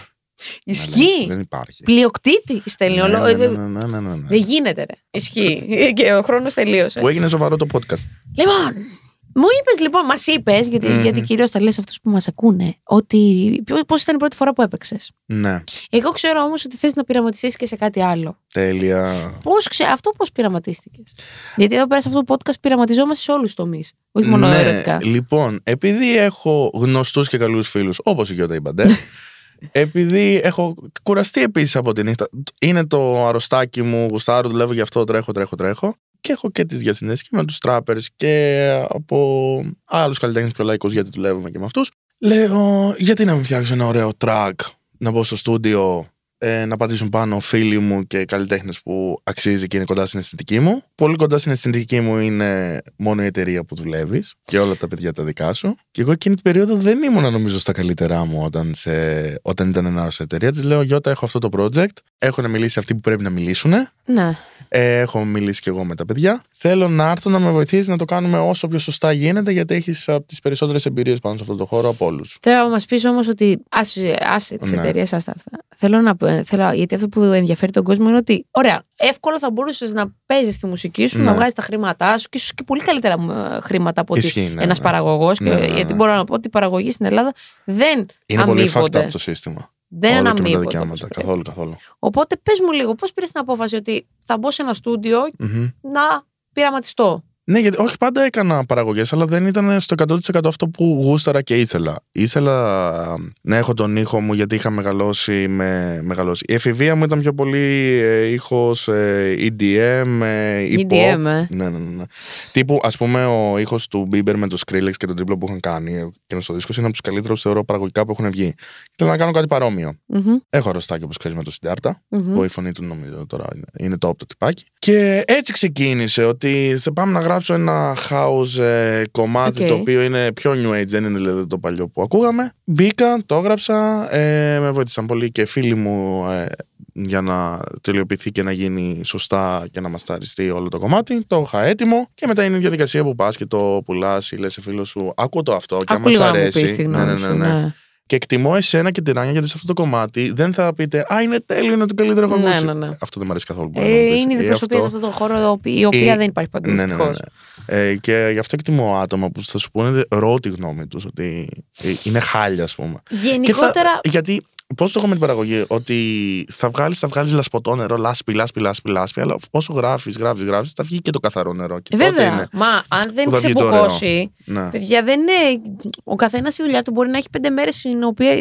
Ισχύει. Δεν υπάρχει. Πλειοκτήτη στέλνει Ναι, όλο. ναι, ε, ναι, δεν- ναι, ναι, ναι, ναι, ναι. Δεν γίνεται, ρε. Ισχύει. και ο χρόνος τελείωσε. Που έγινε σοβαρό το podcast. Λοιπόν, μου είπες λοιπόν, μας είπες, γιατί, Μμμ. γιατί κυρίως τα λες αυτούς που μας ακούνε, ότι πώς ήταν η πρώτη φορά που έπαιξες. Ναι, Εγώ ξέρω όμως ότι θες να πειραματιστείς και σε κάτι άλλο. τέλεια. Πώς ξε... Αυτό πώς πειραματίστηκες; Γιατί εδώ πέρα σε αυτό το podcast πειραματιζόμαστε σε όλους τους τομείς. Όχι μόνο ναι, ερωτικά. Λοιπόν, επειδή έχω γνωστούς και καλούς φίλους, όπως η Γιώτα Ιμπαντέ, επειδή έχω κουραστεί επίσης από τη νύχτα. Είναι το αρρωστάκι μου, γουστάρω, δουλεύω γι' αυτό, τρέχω, τρέχω, τρέχω. Και έχω και τις διασυνδέσει και με τους τράπερ και από άλλους καλλιτέχνες πιο λαϊκούς, γιατί δουλεύουμε και με αυτούς. Λέω, γιατί να μην φτιάξω ένα ωραίο track, να μπω στο στούντιο, ε, να πατήσουν πάνω φίλοι μου και καλλιτέχνες που αξίζει και είναι κοντά στην αισθητική μου. Πολύ κοντά στην αισθητική μου είναι μόνο η εταιρεία που δουλεύεις και όλα τα παιδιά τα δικά σου. Και εγώ εκείνη την περίοδο δεν ήμουν νομίζω στα καλύτερά μου όταν, σε, όταν ήταν ένα άρρωστο εταιρεία. Της λέω: Γιώτα, έχω αυτό το project. Έχουν μιλήσει αυτοί που πρέπει να μιλήσουν. Ναι. Ε, έχω μιλήσει και εγώ με τα παιδιά. Θέλω να έρθω να με βοηθήσει να το κάνουμε όσο πιο σωστά γίνεται, γιατί έχεις από τις περισσότερες εμπειρίες πάνω σε αυτό το χώρο από όλους. Θέλω να μας πεις όμως ότι. Άσε, άσε τις Ναι. εταιρείε, άστα αυτά. Θέλω να πω- θέλω, γιατί αυτό που ενδιαφέρει τον κόσμο είναι ότι, ωραία, εύκολα θα μπορούσες να παίζεις τη μουσική σου, Ναι. να βγάζεις τα χρήματά σου και ίσως και πολύ καλύτερα ε, χρήματα από ότι Ισχύει, ναι, ένας ναι. παραγωγός. Ναι, ναι, ναι. Γιατί μπορώ να πω ότι η παραγωγή στην Ελλάδα δεν Είναι πολύ fucked αμείβονται. up το σύστημα. Δεν Όλο και με τα αναμείβονται. δικαιώματα. όπως πρέπει. Καθόλου, καθόλου. Οπότε πες μου λίγο, πώς πήρες την απόφαση ότι θα μπω σε ένα στούντιο Μμμ. να πειραματιστώ; Ναι, γιατί όχι πάντα έκανα παραγωγές, αλλά δεν ήταν στο 100% αυτό που γούσταρα και ήθελα. Ήθελα να έχω τον ήχο μου γιατί είχα μεγαλώσει με μεγαλώσει. Η εφηβεία μου ήταν πιο πολύ ε, ήχος ε, EDM, ε, hip hop. EDM, ε. Ναι, ναι, ναι. ναι. Τύπου, ας πούμε, ο ήχος του Bieber με το Skrillex και τον τρίπλο που είχαν κάνει και στο δίσκο είναι από τους καλύτερους θεωρώ παραγωγικά που έχουν βγει. Θέλω να κάνω κάτι παρόμοιο. Μμμ, Έχω αρρωστάκι όπως ξέρεις με το Sidarta, μμμ. που η φωνή του νομίζω τώρα είναι, είναι top το τυπάκι. Και έτσι ξεκίνησε ότι θα πάμε να γράψω ένα house ε, κομμάτι Οκ. το οποίο είναι πιο new age, δεν είναι δηλαδή το παλιό που ακούγαμε. Μπήκα, το έγραψα, ε, με βοήθησαν πολύ και φίλοι μου ε, για να τελειοποιηθεί και να γίνει σωστά και να μασταριστεί όλο το κομμάτι. Το είχα έτοιμο και μετά είναι η διαδικασία που πας και το πουλάς ή λες σε φίλο σου ακούω το αυτό και Άκου άμα σ' λίγο να μου αρέσει. πεις τη γνώμη ναι, ναι, σου, ναι, ναι. ναι. Και εκτιμώ εσένα και την Ράνια γιατί σε αυτό το κομμάτι δεν θα πείτε Α, είναι τέλειο, είναι το καλύτερο έχω Ναι, ακούσει». ναι, ναι. Αυτό δεν μου αρέσει καθόλου. μπορεί να Ε, μου πεις. είναι η Ή αντιπροσωπεία σε αυτό. αυτόν τον χώρο, η οποία Ή- δεν υπάρχει παντού. Ναι, ναι, ναι, δυστυχώς. ναι. Ε, και γι' αυτό εκτιμώ άτομα που θα σου πούνε ρο τη γνώμη τους, ότι ε, είναι χάλια, ας πούμε. Γενικότερα, Και θα, γιατί πώς το έχω με την παραγωγή, ότι θα βγάλεις θα βγάλεις λασπωτό νερό, λάσπη, λάσπη, λάσπη, λάσπη, αλλά όσο γράφεις, γράφεις, γράφεις, θα βγει και το καθαρό νερό. Και τότε βέβαια. είναι. Μα αν δεν που θα βγει το ξεποκώσει, Ναι. παιδιά δεν είναι. Ο καθένας η δουλειά του μπορεί να έχει πέντε μέρες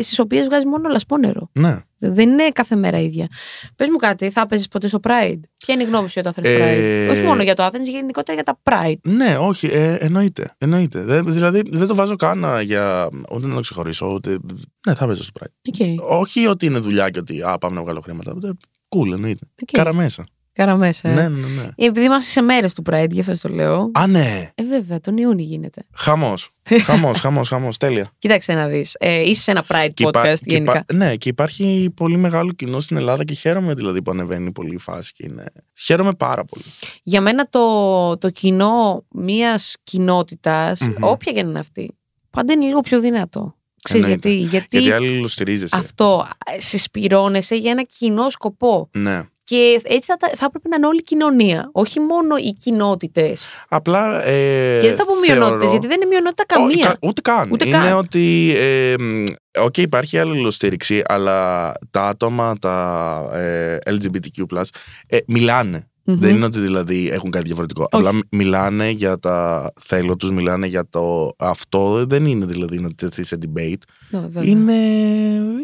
στις οποίες βγάζει μόνο λασπόνερο. ναι. Δεν είναι κάθε μέρα ίδια. Πες μου κάτι, θα έπαιζες ποτέ στο Pride; Ποια είναι η γνώμη σου για το Athens Ε, Pride. Όχι μόνο για το Athens, γενικότερα για τα Pride. Ναι, όχι, ε, εννοείται. εννοείται. Δεν, δηλαδή δεν το βάζω καν α, για. ούτε να το ξεχωρίσω. Ούτε, ναι, θα παίζω στο Pride. Ok. Όχι ότι είναι δουλειά και ότι α, πάμε να βγάλω χρήματα. Ε, Cool, εννοείται. Οκ. Καρα μέσα. Καρα μέσα. ε. Ναι, ναι, ναι. Επειδή είμαστε σε μέρες του Pride, γι' αυτό το λέω. Α, ναι. Ε, βέβαια, τον Ιούνιο γίνεται. Χαμός. χαμός, χαμός, χαμός. Τέλεια. Κοίταξε να δεις. Ε, είσαι σε ένα Pride Και υπά- podcast και γενικά. υπά- ναι, και υπάρχει πολύ μεγάλο κοινό στην Ελλάδα και χαίρομαι δηλαδή που ανεβαίνει πολύ η φάση και είναι. Χαίρομαι πάρα πολύ. Για μένα το, το κοινό μιας κοινότητας, Μμμ. όποια και να είναι αυτή, πάντα είναι λίγο πιο δυνατό. Ξέρεις Εννοείται. γιατί, γιατί, Γιατί αλληλοστηρίζεσαι. αυτό ε, σε σπυρώνεσαι για ένα κοινό σκοπό. Ναι. Και έτσι θα, τα- θα έπρεπε να είναι όλη η κοινωνία, όχι μόνο οι κοινότητες. Απλά. Ε, και δεν θα πω μειονότητες, θεωρώ- γιατί δεν είναι μειονότητα Όχι, καμία. κα- ούτε καν. Ούτε είναι καν. ότι. Ε, μ, Οκ, υπάρχει αλληλοστήριξη, αλλά τα άτομα, τα ε, LGBTQ, ε, μιλάνε. Μμμ. Δεν είναι ότι δηλαδή έχουν κάτι διαφορετικό. Όχι. Απλά μιλάνε για τα θέλω τους, μιλάνε για το αυτό. Δεν είναι δηλαδή να τεθεί σε debate. Ναι, βέβαια. Είναι.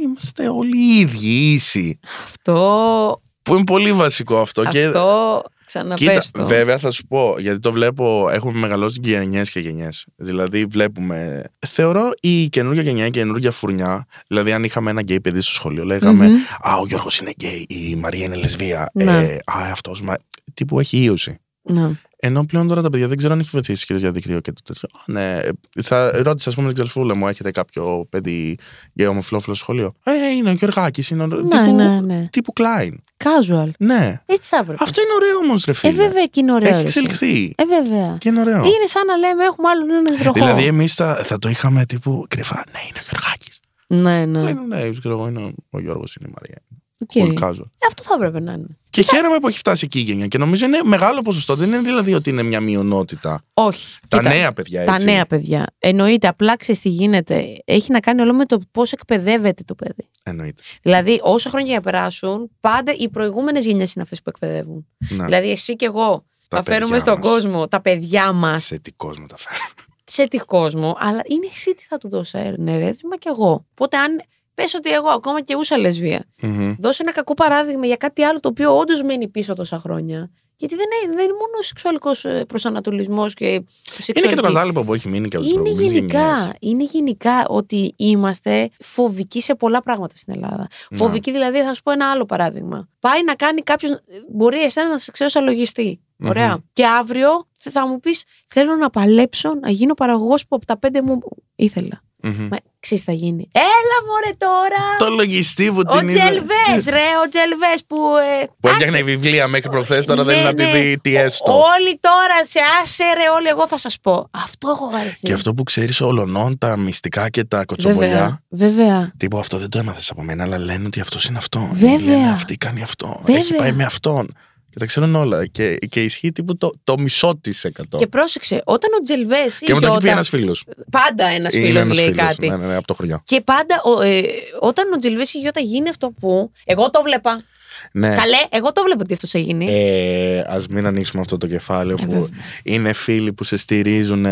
Είμαστε όλοι οι ίδιοι, ίσοι. Αυτό. Που είναι πολύ βασικό αυτό. Και Αυτό. Κοίτα, Ξαναπες το. βέβαια θα σου πω, γιατί το βλέπω, έχουμε μεγαλώσει γενιές και γενιές. Δηλαδή, βλέπουμε. Θεωρώ η καινούργια γενιά, η καινούργια φουρνιά. Δηλαδή, αν είχαμε ένα γκέι παιδί στο σχολείο, λέγαμε Μμμ. Α, ο Γιώργος είναι γκέι, η Μαρία είναι λεσβία. Ναι. Ε, α, αυτός. Μα... Τύπου έχει ίωση. Ναι. Ενώ πλέον τώρα τα παιδιά δεν ξέρω αν έχει βοηθήσει και το διαδίκτυο και το τέτοιο. Α, ναι, θα ρώτησα, ας πούμε, την ξαδελφούλα μου, έχετε κάποιο παιδί γκέι ομοφυλόφιλο στο σχολείο; Ε, είναι ο Γιωργάκης, είναι ο. Ναι, τύπου, ναι, ναι. τύπου κλάιν. Casual. Ναι. Έτσι θα έπρεπε. Αυτό είναι ωραίο όμως, ρε φίλε. Ε, βέβαια και είναι ωραίο. Έχει ρε, εσύ. εξελιχθεί. Ε, βέβαια. Και είναι ωραίο. Είναι σαν να λέμε έχουμε άλλον έναν υδροχόο. Δηλαδή, εμείς θα, θα το είχαμε τύπου κρυφά. Ναι, είναι ο Γιωργάκης. Ναι, Ναι, ναι. ναι, ναι, ξέρω εγώ, είναι ο- ο Γιώργος, είναι η Μαρία. Οκ. Πολύ casual. Ε, Αυτό θα έπρεπε να είναι. Και χαίρομαι που έχει φτάσει εκεί η γενιά. Και νομίζω είναι μεγάλο ποσοστό. Δεν είναι δηλαδή ότι είναι μια μειονότητα. Όχι. Τα Κοίτα, νέα παιδιά, Τα έτσι. νέα παιδιά. Εννοείται, απλά ξέρεις τι γίνεται. Έχει να κάνει όλο με το πώς εκπαιδεύεται το παιδί. Εννοείται. Δηλαδή, όσα χρόνια κι αν περάσουν, πάντα οι προηγούμενες γενιές είναι αυτές που εκπαιδεύουν. Ναι. Δηλαδή, εσύ και εγώ Τα θα φέρουμε παιδιά στον μας. κόσμο τα παιδιά μας Σε τι κόσμο τα φέρνω. σε τι κόσμο, αλλά είναι εσύ τι θα του δώσεις ερέθισμα και εγώ. Οπότε, αν πες ότι εγώ ακόμα και ούσα λεσβία, Μμμ. δώσε ένα κακό παράδειγμα για κάτι άλλο το οποίο όντως μένει πίσω τόσα χρόνια. Γιατί δεν είναι, δεν είναι μόνο ο σεξουαλικό προσανατολισμός και Είναι σεξουαλική. και το κατάλοιπο που έχει μείνει και από τις Είναι προηγούμενες γενικά, είναι γενικά ότι είμαστε φοβικοί σε πολλά πράγματα στην Ελλάδα. Ναι. Φοβικοί δηλαδή, θα σου πω ένα άλλο παράδειγμα. Πάει να κάνει κάποιος. Μπορεί εσένα να σε ξέρει σαν λογιστή. Μμμ. Ωραία. Και αύριο θα- θα μου πεις: Θέλω να παλέψω να γίνω παραγωγός που από τα πέντε μου ήθελα. Μα ξέρεις τι θα γίνει. Έλα μωρέ τώρα! Το λογιστή που Ο την είδε. Τζελβές, ρε, ο Τζελβές που. Ε, Που άσε- έφτιαχνε βιβλία μέχρι προχθές, τώρα δεν Ναι, είναι να τη ναι. δει τι έστω. Όλοι τώρα σε άσε, ρε, όλοι εγώ θα σας πω. Αυτό έχω βαρεθεί. Και αυτό που ξέρεις ολονών, τα μυστικά και τα κοτσομπολιά. Βέβαια. Βέβαια. Τύπου αυτό δεν το έμαθες από μένα, αλλά λένε ότι αυτός είναι αυτό. Βέβαια. Λένε αυτή κάνει αυτό. Βέβαια. Έχει πάει με αυτόν. Και τα ξέρουν όλα. Και, και ισχύει τύπου το, το μισό της εκατό. Και πρόσεξε, όταν ο Τζελβές. Και μου το έχει πει ένας φίλος. Πάντα ένας φίλος λέει κάτι. Ναι, ναι, ναι, από το χωριό. Και πάντα ο, ε, όταν ο Τζελβές η Γιώτα γίνει αυτό που. Εγώ το βλέπα. Ναι. Καλέ, εγώ το βλέπω ότι αυτός θα γίνει. Ε, Α μην ανοίξουμε αυτό το κεφάλαιο Ε, που βέβαια. είναι φίλοι που σε στηρίζουν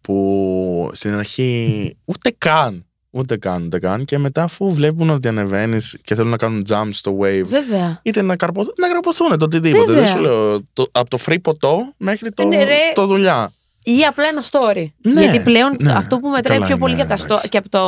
που στην αρχή ούτε καν. Ούτε καν, ούτε καν. Και μετά, αφού βλέπουν ότι ανεβαίνεις και θέλουν να κάνουν jump στο wave, Βέβαια. είτε να, καρποθ... να καρποθούν το οτιδήποτε. Βέβαια. Δεν σου λέω το, από το free ποτό μέχρι το, Ναι, ρε. το δουλειά. Ή απλά ένα story. Ναι, Γιατί πλέον ναι. αυτό που μετράει Καλά πιο πολύ είναι, και, από τα εντάξει. sto- και από, το,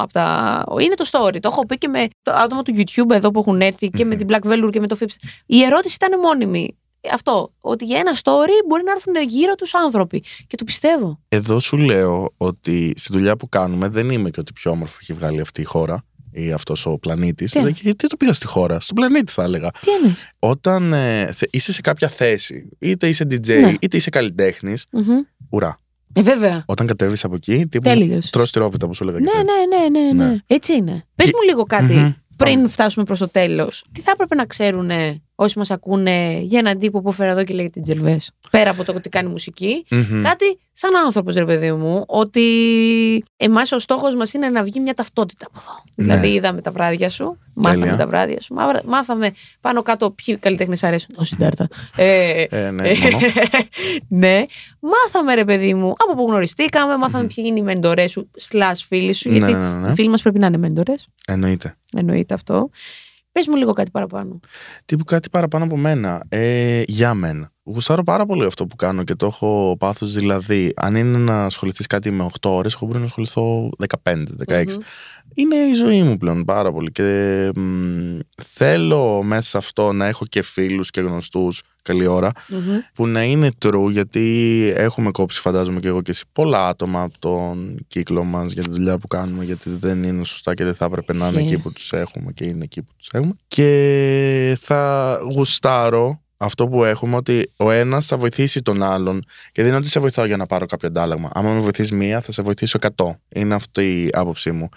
από τα. είναι το story. Το έχω πει και με το άτομα του YouTube εδώ που έχουν έρθει και με την Black Velour και με το Fips. Η ερώτηση ήταν μόνιμη. Αυτό. Ότι για ένα story μπορεί να έρθουν γύρω τους άνθρωποι. Και το πιστεύω. Εδώ σου λέω ότι στη δουλειά που κάνουμε δεν είμαι και ότι πιο όμορφο έχει βγάλει αυτή η χώρα ή αυτός ο πλανήτης. Τι; Γιατί το πήγα στη χώρα, στον πλανήτη θα έλεγα. Τι είναι. Όταν ε, θε- είσαι σε κάποια θέση, είτε είσαι DJ, Ναι. είτε είσαι καλλιτέχνης, ουρά. Ε, βέβαια. Όταν κατέβεις από εκεί, τύπου. Τέλειος. Τρως τυρόπιτα που σου έλεγα. και Ναι, πριν. ναι, ναι, ναι, ναι. Ναι. Έτσι είναι. Πες Και- μου λίγο κάτι Μμμ. πριν φτάσουμε προς το τέλος. Τι θα έπρεπε να ξέρουν όσοι μας ακούνε για έναν τύπο που έφερα εδώ και λέγεται Τζελβέ. Πέρα από το ότι κάνει μουσική. Μμμ. Κάτι σαν άνθρωπος, ρε παιδί μου, ότι εμάς ο στόχος μας είναι να βγει μια ταυτότητα από εδώ. Ναι. Δηλαδή, είδαμε τα βράδια σου, μάθαμε Τέλεια. τα βράδια σου, μαύρα- μάθαμε πάνω κάτω ποιοι καλλιτέχνες αρέσουν. Ο Συντάρτα. Ε, Ε, ναι, μόνο. ναι. Μάθαμε, ρε παιδί μου, από πού γνωριστήκαμε, μάθαμε ποιοι είναι οι μεντορέ σου, slash φίλοι σου. Ναι, γιατί ναι, ναι, ναι. οι φίλοι μας πρέπει να είναι μέντορες. Εννοείται. Εννοείται αυτό. Πες μου λίγο κάτι παραπάνω. Τύπου κάτι παραπάνω από μένα. Ε, για μένα. Γουστάρω πάρα πολύ αυτό που κάνω και το έχω πάθος δηλαδή. Αν είναι να ασχοληθείς κάτι με 8 ώρες, εγώ μπορεί να ασχοληθώ 15-16. Είναι η ζωή μου πλέον πάρα πολύ και μ, θέλω μέσα σε αυτό να έχω και φίλους και γνωστούς καλή ώρα Μμμ. που να είναι true γιατί έχουμε κόψει φαντάζομαι και εγώ και εσύ πολλά άτομα από τον κύκλο μας για τη δουλειά που κάνουμε γιατί δεν είναι σωστά και δεν θα έπρεπε να είναι Ισχύει. εκεί που τους έχουμε και είναι εκεί που τους έχουμε και θα γουστάρω αυτό που έχουμε ότι ο ένας θα βοηθήσει τον άλλον και δεν είναι ότι σε βοηθάω για να πάρω κάποιο αντάλλαγμα. Άμα με βοηθήσει μία, θα σε βοηθήσω 100. Είναι αυτή η άποψή μου.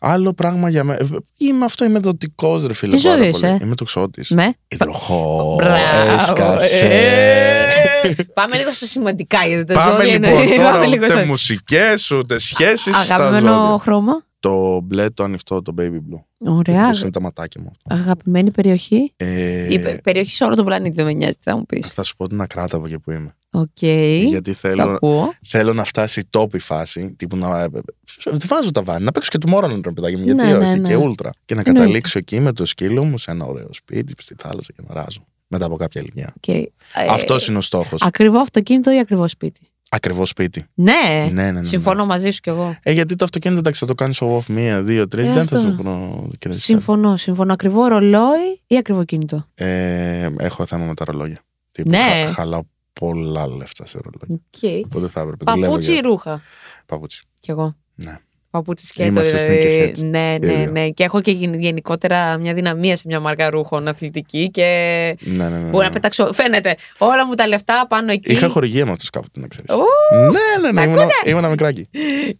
Άλλο πράγμα για μένα. Είμαι αυτό, είμαι δοτικός, ρε φίλε. Τι πάρα ζωή πολύ. είσαι; Είμαι τοξότης. Με. Υδροχός. Μπράβο. Έσκασε. Ε, Πάμε λίγο στα σημαντικά γιατί τα Πάμε ζώδια είναι- λοιπόν τώρα. Πάμε λίγο Ούτε στα- μουσικές, ούτε σχέσεις. Αγαπημένο χρώμα. Το μπλε το ανοιχτό, το baby blue. Ωραία. Πώς είναι τα ματάκια μου. αυτό. Αγαπημένη περιοχή. Ε, Η πε- περιοχή σε όλο τον πλανήτη δεν με νοιάζει, τι θα μου πεις. θα σου πω την ακράτα από εκεί που είμαι. Οκ. Γιατί Το θέλω, ακούω. θέλω να φτάσει top η φάση. Τύπου να. Δεν βάζω ταβάνι. Να παίξω και Tomorrowland ρε παιδάκι μου. Γιατί Ναι, ναι, όχι. ναι. Και Ultra. Και να Εννοείται. καταλήξω εκεί με το σκύλο μου σε ένα ωραίο σπίτι, στη θάλασσα και να αράζω. Μετά από κάποια ηλικία. Οκ. Ε, Αυτός είναι ο στόχος. Ακριβό αυτοκίνητο ή ακριβό σπίτι; Ακριβό σπίτι. Ναι. Ναι, ναι, ναι, ναι. Συμφωνώ μαζί σου κι εγώ. Ε, γιατί το αυτοκίνητο εντάξει, θα το κάνεις off μία, δύο, τρεις. Ε, δεν αυτό. θα σου πω. κύριε Συμφωνώ. Συμφωνώ. Ακριβό ρολόι ή ακριβό κινητό; Ε, έχω θέμα με τα ρολόγια. Τύπου, Ναι. χα- χαλάω πολλά λεφτά σε ρολόγια. Οκ. Οπότε θα έπρεπε. δουλεύω Παπούτσι ή για- ρούχα; Παπούτσι. Κι εγώ. Ναι. Παπούτσι σκέτο. Είμαστε Δηλαδή. sneakerheads. Ναι, ναι, Ίδιο. ναι. Και έχω και γεν- γενικότερα μια αδυναμία σε μια μάρκα ρούχων αθλητική και Ναι, ναι, ναι. μπορώ να ναι. πετάξω. Φαίνεται όλα μου τα λεφτά πάνω εκεί. Είχα χορηγία με αυτούς κάποτε, να ξέρεις. Ου, Ναι, ναι, ναι. Ήμουν, ήμουν μικράκι.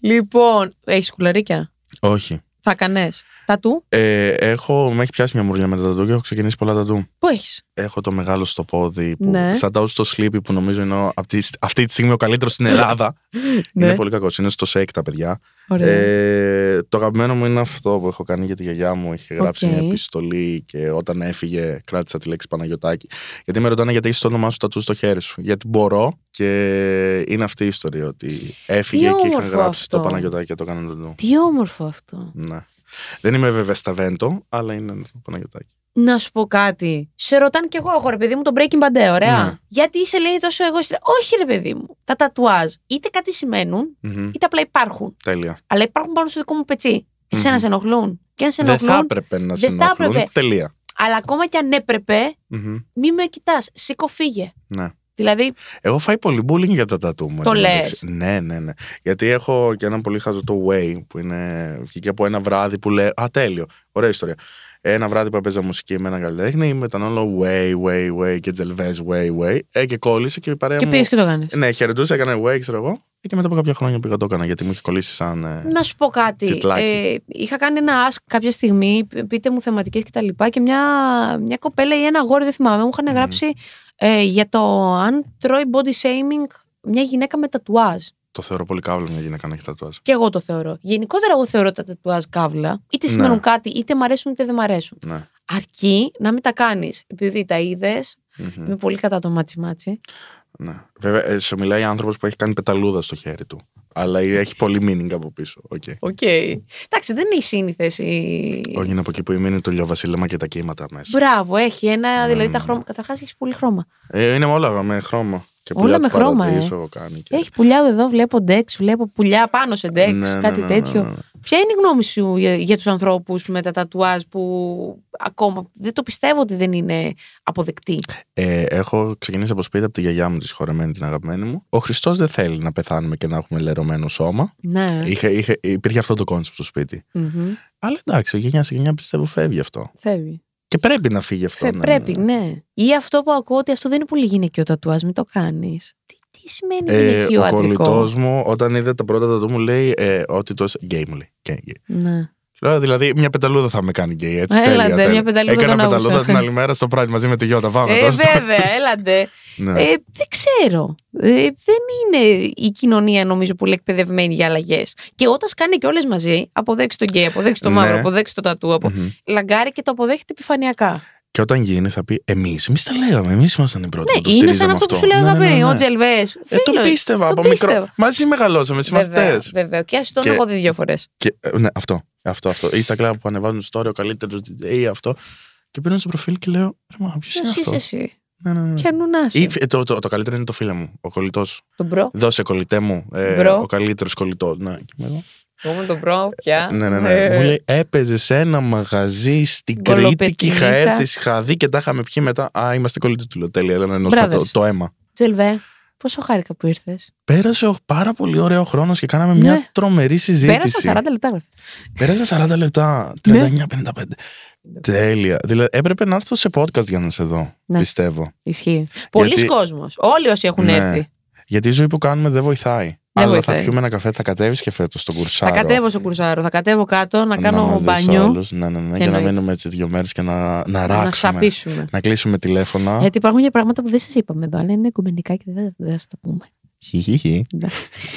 Λοιπόν, έχεις κουλαρίκια. Όχι. Θα έκανε. Τατού; Ε, έχω, με έχει πιάσει μια μούρλια με τα τατού και έχω ξεκινήσει πολλά τατού. Πού έχεις; Έχω το μεγάλο στο πόδι που Ναι. σαν τα στο Sleepy που νομίζω είναι ο- αυτή, αυτή τη στιγμή ο καλύτερος στην Ελλάδα. Ναι. Είναι πολύ κακός. Είναι στο Shake τα παιδιά. Ωραία. Ε, το αγαπημένο μου είναι αυτό που έχω κάνει για τη γιαγιά μου. Είχε γράψει Οκ. μια επιστολή και όταν έφυγε κράτησα τη λέξη Παναγιωτάκη. Γιατί με ρωτάνε γιατί έχεις το όνομά σου τατού στο χέρι σου. Γιατί μπορώ και είναι αυτή η ιστορία ότι έφυγε Τι και είχαν όμορφο γράψει αυτό. το Παναγιωτάκη και το έκανα τατού. Τι όμορφο αυτό. Ναι. Δεν είμαι βέβαια στα Βέντο, αλλά είναι το Παναγιωτάκη. Να σου πω κάτι. Σε ρωτάνε κι εγώ, εγώ ρε παιδί μου, τον Breaking Bad, ωραία. Ναι. Γιατί είσαι, λέει, τόσο εγώ. Όχι, ρε παιδί μου. Τα τατουάζ είτε κάτι σημαίνουν, Μμμ. είτε απλά υπάρχουν. Τέλεια. Αλλά υπάρχουν πάνω στο δικό μου πετσί. Εσένα Μμμ. σε ενοχλούν. Και αν σε Δεν ενοχλούν. θα έπρεπε να σε δεν θα ενοχλούν. έπρεπε. Τελεία. Αλλά ακόμα κι αν έπρεπε, Μμμ. μη με κοιτάς. Σήκω, φύγε. Ναι. Δηλαδή, Εγώ φάει πολύ bullying για τα τατού μου. Το εν τω λες. μεταξύ. Ναι, ναι, ναι. Γιατί έχω και ένα πολύ χαζό το Way που είναι. Βγήκε από ένα βράδυ που λέει. Α, τέλειο. Ωραία ιστορία. Ένα βράδυ που έπαιζα μουσική με έναν καλλιτέχνη, με τον όλο Way, Way, Way και Τζελβές, Way, Way. Ε, και κόλλησε και η παρέα και μου. πήγε και το κάνεις. Ναι, χαιρετούσε, έκανε Way, ξέρω εγώ. Ε, Και μετά από κάποια χρόνια πήγα το έκανα γιατί μου είχε κολλήσει σαν. ε, Να σου πω κάτι. Τιτλάκι. Ε, είχα κάνει ένα ask κάποια στιγμή, π- πείτε μου θεματικές και τα λοιπά, και μια, μια κοπέλα ή ένα αγόρι, δεν θυμάμαι, μου είχαν γράψει ε, για το αν τρώει body shaming μια γυναίκα με τατουάζ. Το θεωρώ πολύ καύλα μια γυναίκα να έχει τατουάζ. Και εγώ το θεωρώ. Γενικότερα, εγώ θεωρώ τα τατουάζ καύλα. Είτε Ναι. σημαίνουν κάτι, είτε μ' αρέσουν είτε δεν μ' αρέσουν. Ναι. Αρκεί να μην τα κάνεις. Επειδή τα είδες, είμαι πολύ κατά το μάτσι μάτσι. Ναι. Βέβαια, ε, σου μιλάει άνθρωπος που έχει κάνει πεταλούδα στο χέρι του. Αλλά έχει πολύ meaning από πίσω. Okay. OK. Εντάξει, δεν είναι η σύνηθες. Όχι, είναι από εκεί που είναι το λιοβασίλεμα και τα κύματα μέσα. Μπράβο, έχει ένα. Δηλαδή τα χρώματα. Καταρχάς έχεις πολύ χρώμα. Ε, είναι όλα με χρώμα. Και Όλα πουλιά με του χρώμα, ε. Παραδείσου κάνει και- Έχει πουλιά εδώ, βλέπω decks, βλέπω πουλιά πάνω σε decks, Ναι, ναι, κάτι ναι, τέτοιο. ναι, ναι. Ποια είναι η γνώμη σου για, για τους ανθρώπους με τα τατουάζ που ακόμα δεν το πιστεύω ότι δεν είναι αποδεκτή; Ε, έχω ξεκινήσει από σπίτι από τη γιαγιά μου, τη συγχωρεμένη, την αγαπημένη μου. Ο Χριστός δεν θέλει να πεθάνουμε και να έχουμε λερωμένο σώμα. Ναι. Είχε, είχε, υπήρχε αυτό το concept στο σπίτι. Μμμ. Αλλά εντάξει, γενιά σε γενιά πιστεύω φεύγει αυτό. Φεύγει. Και πρέπει να φύγει αυτό. Φε- ναι, πρέπει, ναι. ναι. Ή αυτό που ακούω ότι αυτό δεν είναι πολύ γυναικείο τατουάζ, μην το κάνεις. Τι, τι σημαίνει Ε, γυναικείο ο αντρικό; κολλητός μου, όταν είδε τα πρώτα τατού μου, λέει ε, ότι το. γκέι μου λέει. Γκέι, γκέι. Ναι. Λέω, δηλαδή, μια πεταλούδα θα με κάνει γκέι, έτσι. Έλατε, τέλεια, μια τέλεια. πεταλούδα Έκανα τον πεταλούδα άκουσα. την άλλη μέρα στο Pride μαζί με τη Γιώτα. Πάμε. Ε, δώστε. βέβαια, έλαντε. Ναι. Ε, δεν ξέρω. Ε, δεν είναι η κοινωνία, νομίζω, πολύ εκπαιδευμένη για αλλαγές. Και όταν σκάνε και όλες μαζί, αποδέξου το γκέι, αποδέξου το Ναι. μαύρο, αποδέξου το τατού, απο... Μμμ. λαγκάρει και το αποδέχεται επιφανειακά. Και όταν γίνει, θα πει Εμείς, εμείς τα λέγαμε. Εμείς ήμασταν οι πρώτοι. που το Ναι, είναι σαν στηρίζαμε αυτό που σου λέγα Ναι, ναι, ναι, πριν, ναι. ο Τζελβές. Ε, το πίστευα από μικρό. Μαζί μεγαλώσαμε, είμαστε Βέβαια, αυτέ. βέβαια. Και ας τον Και- έχω δει δύο φορές. Και, ε, ναι, αυτό. Αυτό, αυτό. Ή στα κλαμπ που ανεβάζουν story, ο καλύτερος DJ, αυτό. Και πήραν στο προφίλ και λέω, «Ρε, μα ποιος Ποιο είναι αυτό. είσαι εσύ. Ναι, ναι, ναι. Ποια νουνάσαι. Ή, ε, το, το, το καλύτερο είναι το φίλο μου, ο κολλητός. Τον bro. Δώσε κολλητέ μου. Ε, Bro. ο καλύτερος κολλητός. Ναι, και είμαι εγώ. Εγώ με τον bro, πια. ναι, ναι, ναι. Ε, Μου λέει, έπαιζες σε ένα μαγαζί στην Κρήτη και είχα Κολοπετρίτσα. έρθει, είχα δει και τα είχαμε πιει μετά. Α, είμαστε κολλητοί του λέω. Τέλεια, έλα να ενώσουμε το, Brothers. το αίμα. Τζελβέ, πόσο χάρηκα που ήρθες. Πέρασε ο πάρα πολύ ωραίο χρόνος και κάναμε Ναι. μια τρομερή συζήτηση. Πέρασα 40 λεπτά. γράφει. Πέρασε 40 λεπτά. Ναι. 39-55. Τέλεια. Δηλαδή έπρεπε να έρθω σε podcast για να σε δω. Ναι. Πιστεύω. Ισχύει. Πολλοί κόσμος. Όλοι όσοι έχουν Ναι. έρθει. Γιατί η ζωή που κάνουμε δεν βοηθάει. Δεν Αλλά βοηθάει. θα πιούμε ένα καφέ, θα κατέβεις και φέτος στον Θα κουρσάρο. κατέβω στο κουρσάρο, θα κατέβω κάτω να κάνω μας δεις μπάνιο. όλους. Ναι, ναι, ναι. Και Για να εννοείται. μείνουμε έτσι δύο μέρες και να, να Να ράξουμε. σαπίσουμε. Να κλείσουμε τηλέφωνα. Γιατί υπάρχουν και πράγματα που δεν σας είπαμε εδώ, αλλά είναι οικουμενικά και δεν δεν θα σα τα πούμε. Χι, χι, χι. Ναι.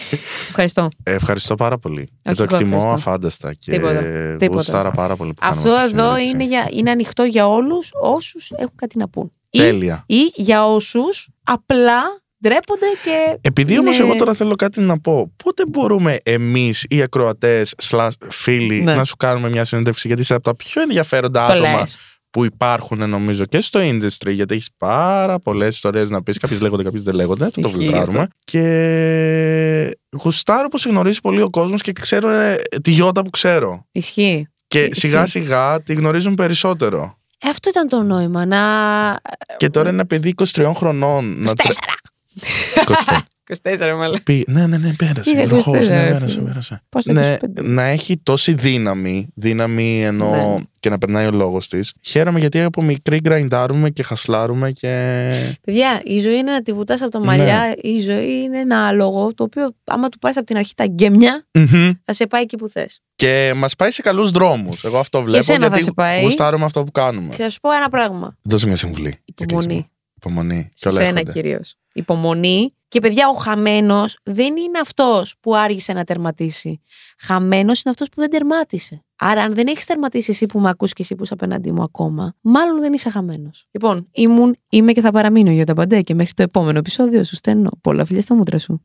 Σε ευχαριστώ. Ε, ευχαριστώ πάρα πολύ. και Όχι, το εγώ εκτιμώ ευχαριστώ. αφάνταστα. Και Τίποτα, τίποτα. γουστάρα πάρα πολύ που Αυτό κάνουμε αυτή τη εδώ συνέντευξη. είναι, για, είναι ανοιχτό για όλους όσους έχουν κάτι να πούν. Ή, Τέλεια. ή για όσους απλά ντρέπονται και. Επειδή όμως είναι- εγώ τώρα θέλω κάτι να πω, πότε μπορούμε εμείς οι ακροατές, φίλοι, Ναι. να σου κάνουμε μια συνέντευξη, γιατί είσαι από τα πιο ενδιαφέροντα Το άτομα λες. που υπάρχουν, νομίζω, και στο industry, γιατί έχεις πάρα πολλές ιστορίες να πεις. Κάποιες λέγονται, κάποιες δεν λέγονται. Θα το Ισχύει φιλτράρουμε. αυτό. Και γουστάρω που σε γνωρίζει πολύ ο κόσμος και ξέρω ε, τη γιώτα που ξέρω. Ισχύει. Και Ισχύει. σιγά σιγά τη γνωρίζουν περισσότερο. Ε, αυτό ήταν το νόημα. Να. Και τώρα ένα παιδί 23 χρονών. να τρε- 24. 24 μάλλον. Πει, ναι, ναι, ναι, πέρασε. Είναι Υδροχός, 24, ναι, ρε πέρασε, φίλε. πέρασε. Πώς θα Ναι, 25. να έχει τόση δύναμη, δύναμη ενώ Ναι. και να περνάει ο λόγος της. Χαίρομαι γιατί από μικρή γκραϊντάρουμε και χασλάρουμε και. Παιδιά, η ζωή είναι να τη βουτάς από τα Ναι. μαλλιά. Η ζωή είναι ένα άλογο το οποίο, άμα του πάρεις από την αρχή τα γκέμια, Μμμ. θα σε πάει εκεί που θες. Και μας πάει σε καλούς δρόμους. Εγώ αυτό βλέπω εσένα θα γιατί σε πάει. γουστάρουμε αυτό που κάνουμε. Και θα σου πω ένα πράγμα. Δώσε μια συμβουλή. για Υπομονή. Κλείσιμο. Υπομονή. Και Σε όλα σένα έρχονται. κυρίως. Υπομονή. Και παιδιά, ο χαμένος δεν είναι αυτός που άργησε να τερματίσει. Χαμένος είναι αυτός που δεν τερμάτισε. Άρα, αν δεν έχεις τερματίσει εσύ που με ακούς και εσύ που είσαι απέναντί μου ακόμα, μάλλον δεν είσαι χαμένος. Λοιπόν, ήμουν, είμαι και θα παραμείνω για τα παντέ και μέχρι το επόμενο επεισόδιο σου στέλνω πολλά φιλιά στα μούτρα σου.